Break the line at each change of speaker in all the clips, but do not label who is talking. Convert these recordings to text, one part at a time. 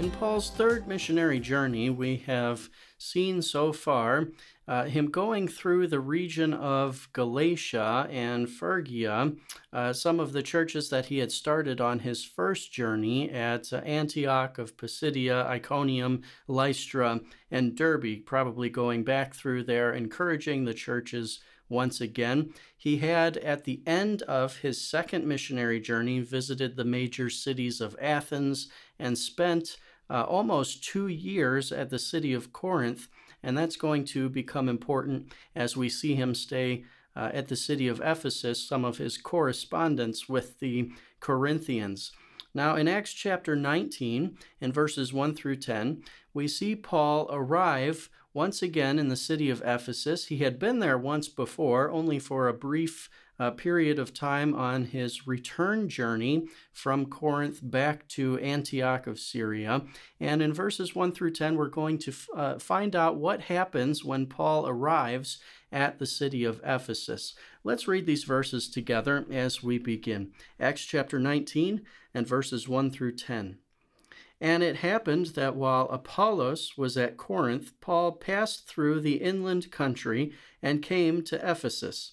In Paul's third missionary journey, we have seen so far uh, him going through the region of Galatia and Phrygia, uh, some of the churches that he had started on his first journey at uh, Antioch of Pisidia, Iconium, Lystra, and Derbe, probably going back through there, encouraging the churches once again. He had, at the end of his second missionary journey, visited the major cities of Athens and spent uh, almost two years at the city of Corinth and that's going to become important as we see him stay uh, at the city of Ephesus, some of his correspondence with the Corinthians. Now, in Acts chapter 19, in verses 1 through 10, we see Paul arrive once again in the city of Ephesus. He had been there once before, only for a brief uh, period of time on his return journey from Corinth back to Antioch of Syria. And in verses 1 through 10, we're going to f- uh, find out what happens when Paul arrives at the city of Ephesus. Let's read these verses together as we begin. Acts chapter 19 and verses 1 through 10. And it happened that while Apollos was at Corinth, Paul passed through the inland country and came to Ephesus.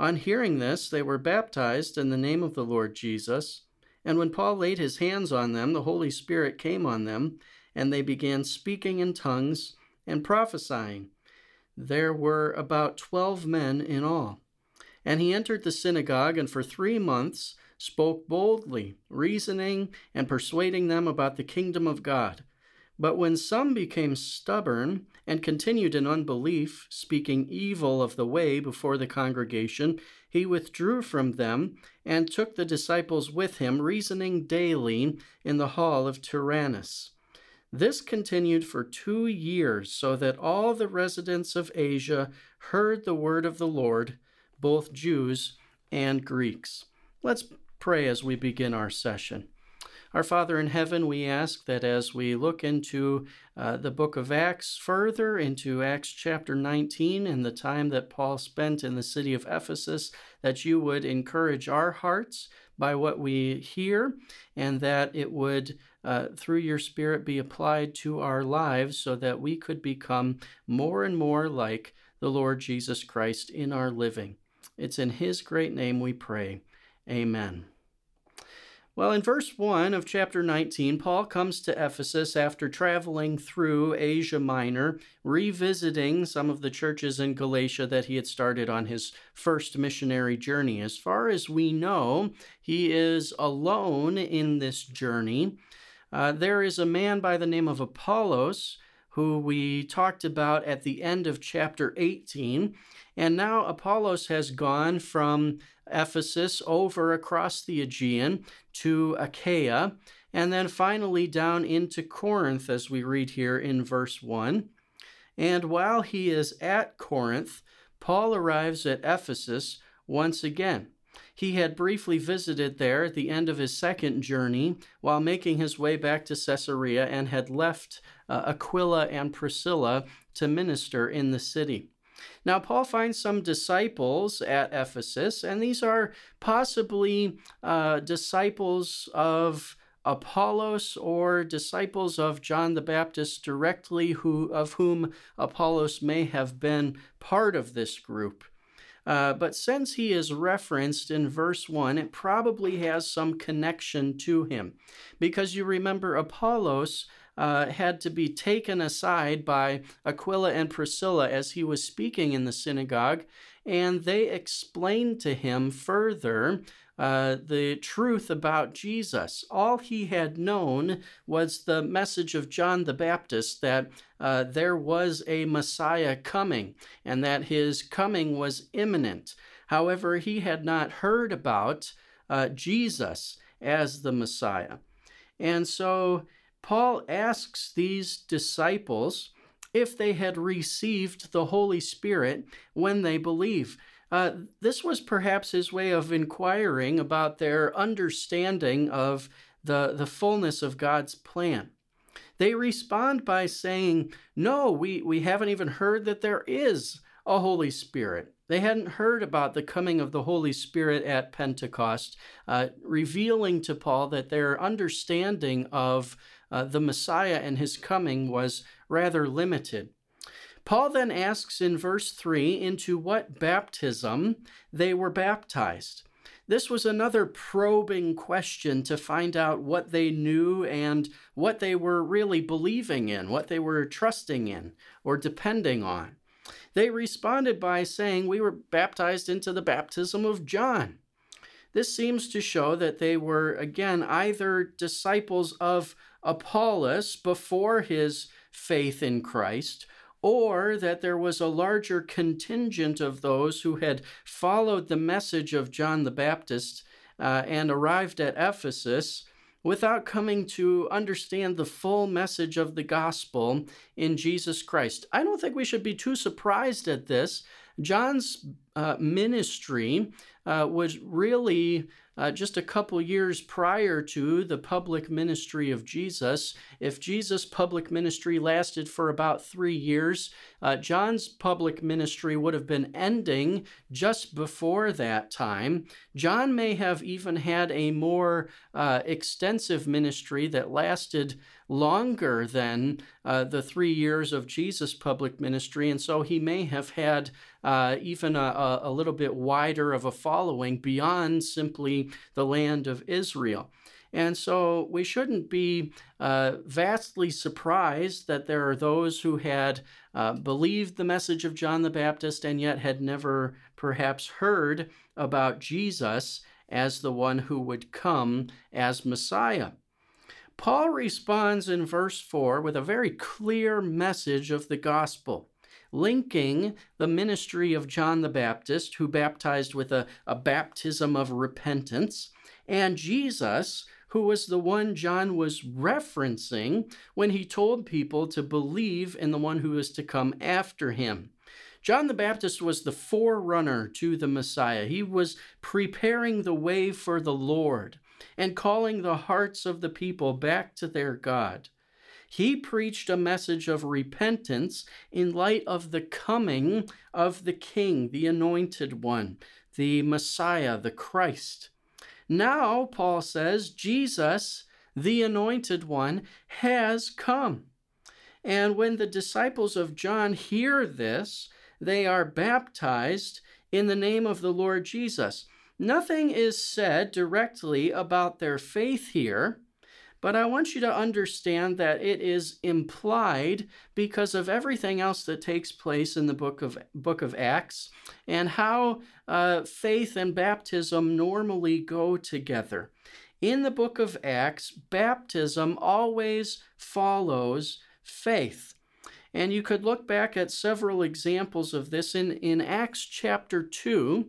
On hearing this, they were baptized in the name of the Lord Jesus. And when Paul laid his hands on them, the Holy Spirit came on them, and they began speaking in tongues and prophesying. There were about twelve men in all. And he entered the synagogue, and for three months spoke boldly, reasoning and persuading them about the kingdom of God. But when some became stubborn and continued in unbelief, speaking evil of the way before the congregation, he withdrew from them and took the disciples with him, reasoning daily in the hall of Tyrannus. This continued for two years, so that all the residents of Asia heard the word of the Lord, both Jews and Greeks. Let's pray as we begin our session. Our Father in heaven, we ask that as we look into uh, the book of Acts further, into Acts chapter 19 and the time that Paul spent in the city of Ephesus, that you would encourage our hearts by what we hear and that it would, uh, through your Spirit, be applied to our lives so that we could become more and more like the Lord Jesus Christ in our living. It's in His great name we pray. Amen. Well, in verse 1 of chapter 19, Paul comes to Ephesus after traveling through Asia Minor, revisiting some of the churches in Galatia that he had started on his first missionary journey. As far as we know, he is alone in this journey. Uh, there is a man by the name of Apollos who we talked about at the end of chapter 18. And now Apollos has gone from Ephesus over across the Aegean to Achaia, and then finally down into Corinth, as we read here in verse 1. And while he is at Corinth, Paul arrives at Ephesus once again. He had briefly visited there at the end of his second journey while making his way back to Caesarea and had left uh, Aquila and Priscilla to minister in the city. Now, Paul finds some disciples at Ephesus, and these are possibly uh, disciples of Apollos or disciples of John the Baptist directly, who, of whom Apollos may have been part of this group. Uh, but since he is referenced in verse 1, it probably has some connection to him. Because you remember, Apollos uh, had to be taken aside by Aquila and Priscilla as he was speaking in the synagogue, and they explained to him further uh, the truth about Jesus. All he had known was the message of John the Baptist that uh, there was a Messiah coming and that his coming was imminent. However, he had not heard about uh, Jesus as the Messiah. And so Paul asks these disciples if they had received the Holy Spirit when they believe. Uh, this was perhaps his way of inquiring about their understanding of the, the fullness of God's plan. They respond by saying, No, we, we haven't even heard that there is a Holy Spirit. They hadn't heard about the coming of the Holy Spirit at Pentecost, uh, revealing to Paul that their understanding of uh, the Messiah and his coming was rather limited. Paul then asks in verse 3 into what baptism they were baptized. This was another probing question to find out what they knew and what they were really believing in, what they were trusting in or depending on. They responded by saying, We were baptized into the baptism of John. This seems to show that they were, again, either disciples of Apollos before his faith in Christ, or that there was a larger contingent of those who had followed the message of John the Baptist uh, and arrived at Ephesus without coming to understand the full message of the gospel in Jesus Christ. I don't think we should be too surprised at this. John's uh, ministry uh, was really uh, just a couple years prior to the public ministry of Jesus. If Jesus' public ministry lasted for about three years, uh, John's public ministry would have been ending just before that time. John may have even had a more uh, extensive ministry that lasted longer than uh, the three years of Jesus' public ministry, and so he may have had even a, a little bit wider of a following beyond simply the land of Israel. And so we shouldn't be uh, vastly surprised that there are those who had uh, believed the message of John the Baptist and yet had never perhaps heard about Jesus as the one who would come as Messiah. Paul responds in verse 4 with a very clear message of the gospel, linking the ministry of John the Baptist, who baptized with a, a baptism of repentance, and Jesus, who was the one John was referencing when he told people to believe in the one who is to come after him. John the Baptist was the forerunner to the Messiah. He was preparing the way for the Lord and calling the hearts of the people back to their God. He preached a message of repentance in light of the coming of the King, the Anointed One, the Messiah, the Christ. Now, Paul says, Jesus, the Anointed One, has come. And when the disciples of John hear this, they are baptized in the name of the Lord Jesus. Nothing is said directly about their faith here, but I want you to understand that it is implied because of everything else that takes place in the book of book of Acts and how uh, faith and baptism normally go together. In the book of Acts, baptism always follows faith. And you could look back at several examples of this in, in Acts chapter 2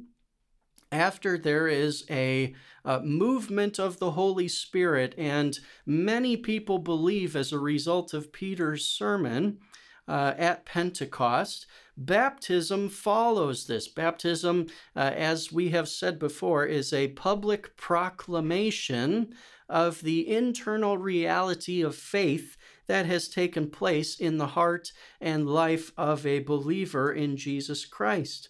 after there is a, movement of the Holy Spirit, and many people believe as a result of Peter's sermon uh, at Pentecost, baptism follows this. Baptism, uh, as we have said before, is a public proclamation of the internal reality of faith that has taken place in the heart and life of a believer in Jesus Christ.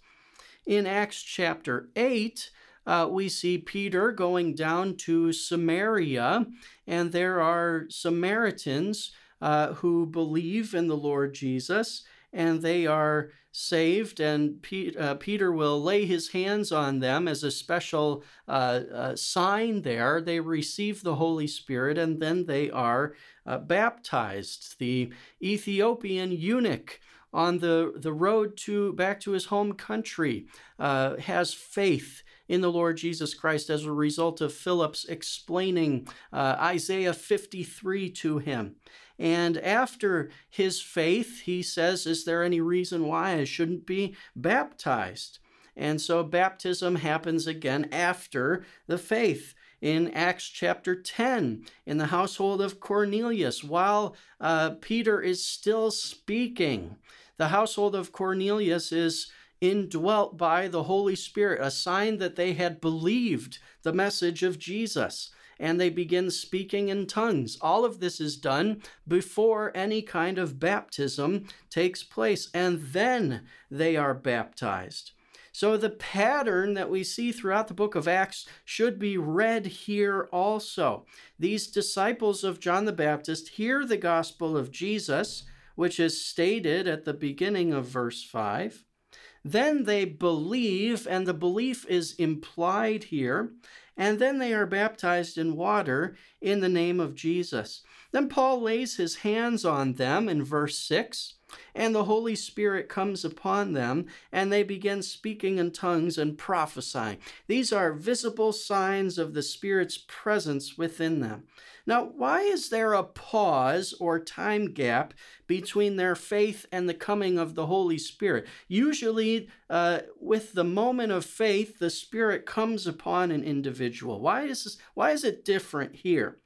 In Acts chapter 8, uh, we see Peter going down to Samaria, and there are Samaritans uh, who believe in the Lord Jesus. and they are saved, and uh, Peter will lay his hands on them as a special uh, uh, sign there. They receive the Holy Spirit, and then they are uh, baptized. The Ethiopian eunuch on the, the road to back to his home country uh, has faith in the Lord Jesus Christ as a result of Philip's explaining uh, Isaiah 53 to him. And after his faith, he says, Is there any reason why I shouldn't be baptized? And so baptism happens again after the faith in Acts chapter 10 in the household of Cornelius while uh, Peter is still speaking. The household of Cornelius is indwelt by the Holy Spirit, a sign that they had believed the message of Jesus. And they begin speaking in tongues. All of this is done before any kind of baptism takes place, and then they are baptized. So, the pattern that we see throughout the book of Acts should be read here also. These disciples of John the Baptist hear the gospel of Jesus, which is stated at the beginning of verse 5. Then they believe, and the belief is implied here, and then they are baptized in water in the name of Jesus. Then Paul lays his hands on them in verse 6, and the Holy Spirit comes upon them, and they begin speaking in tongues and prophesying. These are visible signs of the Spirit's presence within them. Now, why is there a pause or time gap between their faith and the coming of the Holy Spirit? Usually, uh, with the moment of faith, the Spirit comes upon an individual. Why is this, why is it different here?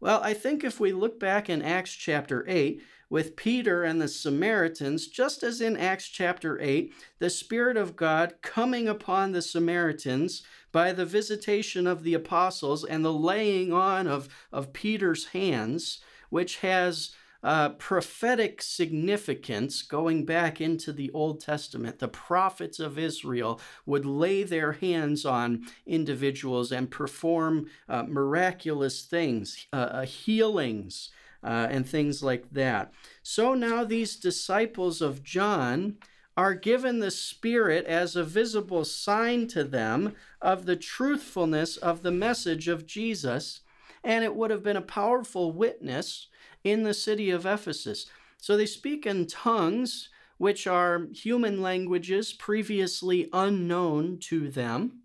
Well, I think if we look back in Acts chapter 8, with Peter and the Samaritans, just as in Acts chapter 8, the Spirit of God coming upon the Samaritans by the visitation of the apostles and the laying on of, of Peter's hands, which has uh, prophetic significance going back into the Old Testament. The prophets of Israel would lay their hands on individuals and perform uh, miraculous things, uh, uh healings, uh, and things like that. So now these disciples of John are given the Spirit as a visible sign to them of the truthfulness of the message of Jesus, and it would have been a powerful witness in the city of Ephesus. So they speak in tongues, which are human languages previously unknown to them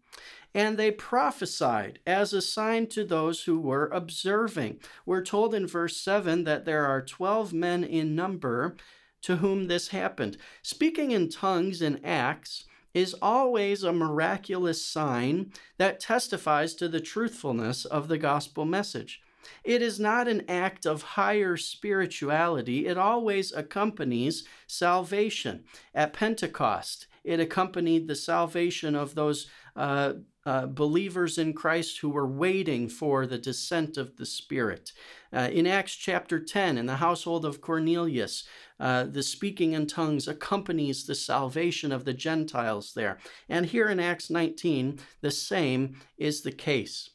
and they prophesied as a sign to those who were observing. We're told in verse 7 that there are 12 men in number to whom this happened. Speaking in tongues in Acts is always a miraculous sign that testifies to the truthfulness of the gospel message. It is not an act of higher spirituality. It always accompanies salvation. At Pentecost, it accompanied the salvation of those uh, uh, believers in Christ who were waiting for the descent of the Spirit. Uh, in Acts chapter 10, in the household of Cornelius, uh, the speaking in tongues accompanies the salvation of the Gentiles there. And here in Acts 19, the same is the case.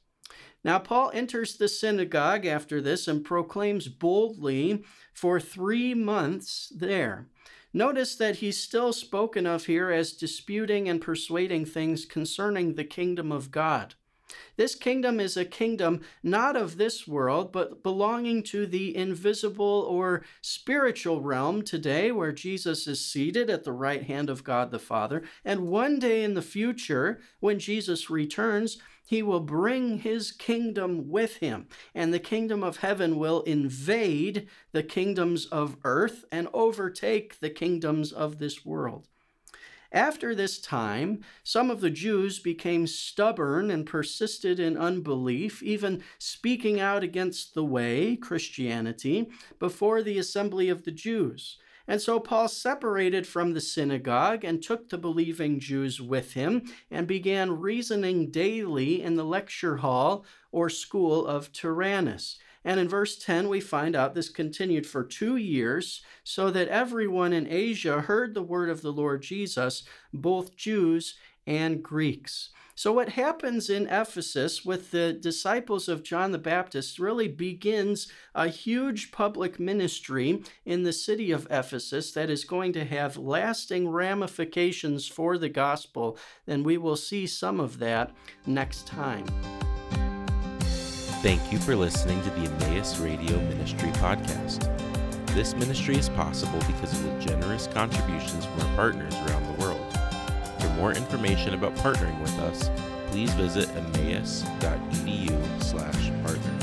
Now, Paul enters the synagogue after this and proclaims boldly for three months there. Notice that he's still spoken of here as disputing and persuading things concerning the kingdom of God. This kingdom is a kingdom not of this world, but belonging to the invisible or spiritual realm today, where Jesus is seated at the right hand of God the Father. And one day in the future, when Jesus returns, he will bring his kingdom with him, and the kingdom of heaven will invade the kingdoms of earth and overtake the kingdoms of this world. After this time, some of the Jews became stubborn and persisted in unbelief, even speaking out against the way, Christianity, before the assembly of the Jews. And so Paul separated from the synagogue and took the believing Jews with him and began reasoning daily in the lecture hall or school of Tyrannus. And in verse 10, we find out this continued for two years, so that everyone in Asia heard the word of the Lord Jesus, both Jews and Greeks. So, what happens in Ephesus with the disciples of John the Baptist really begins a huge public ministry in the city of Ephesus that is going to have lasting ramifications for the gospel. And we will see some of that next time.
Thank you for listening to the Emmaus Radio Ministry podcast. This ministry is possible because of the generous contributions from our partners around the world. For more information about partnering with us, please visit emmaus.edu slash partner.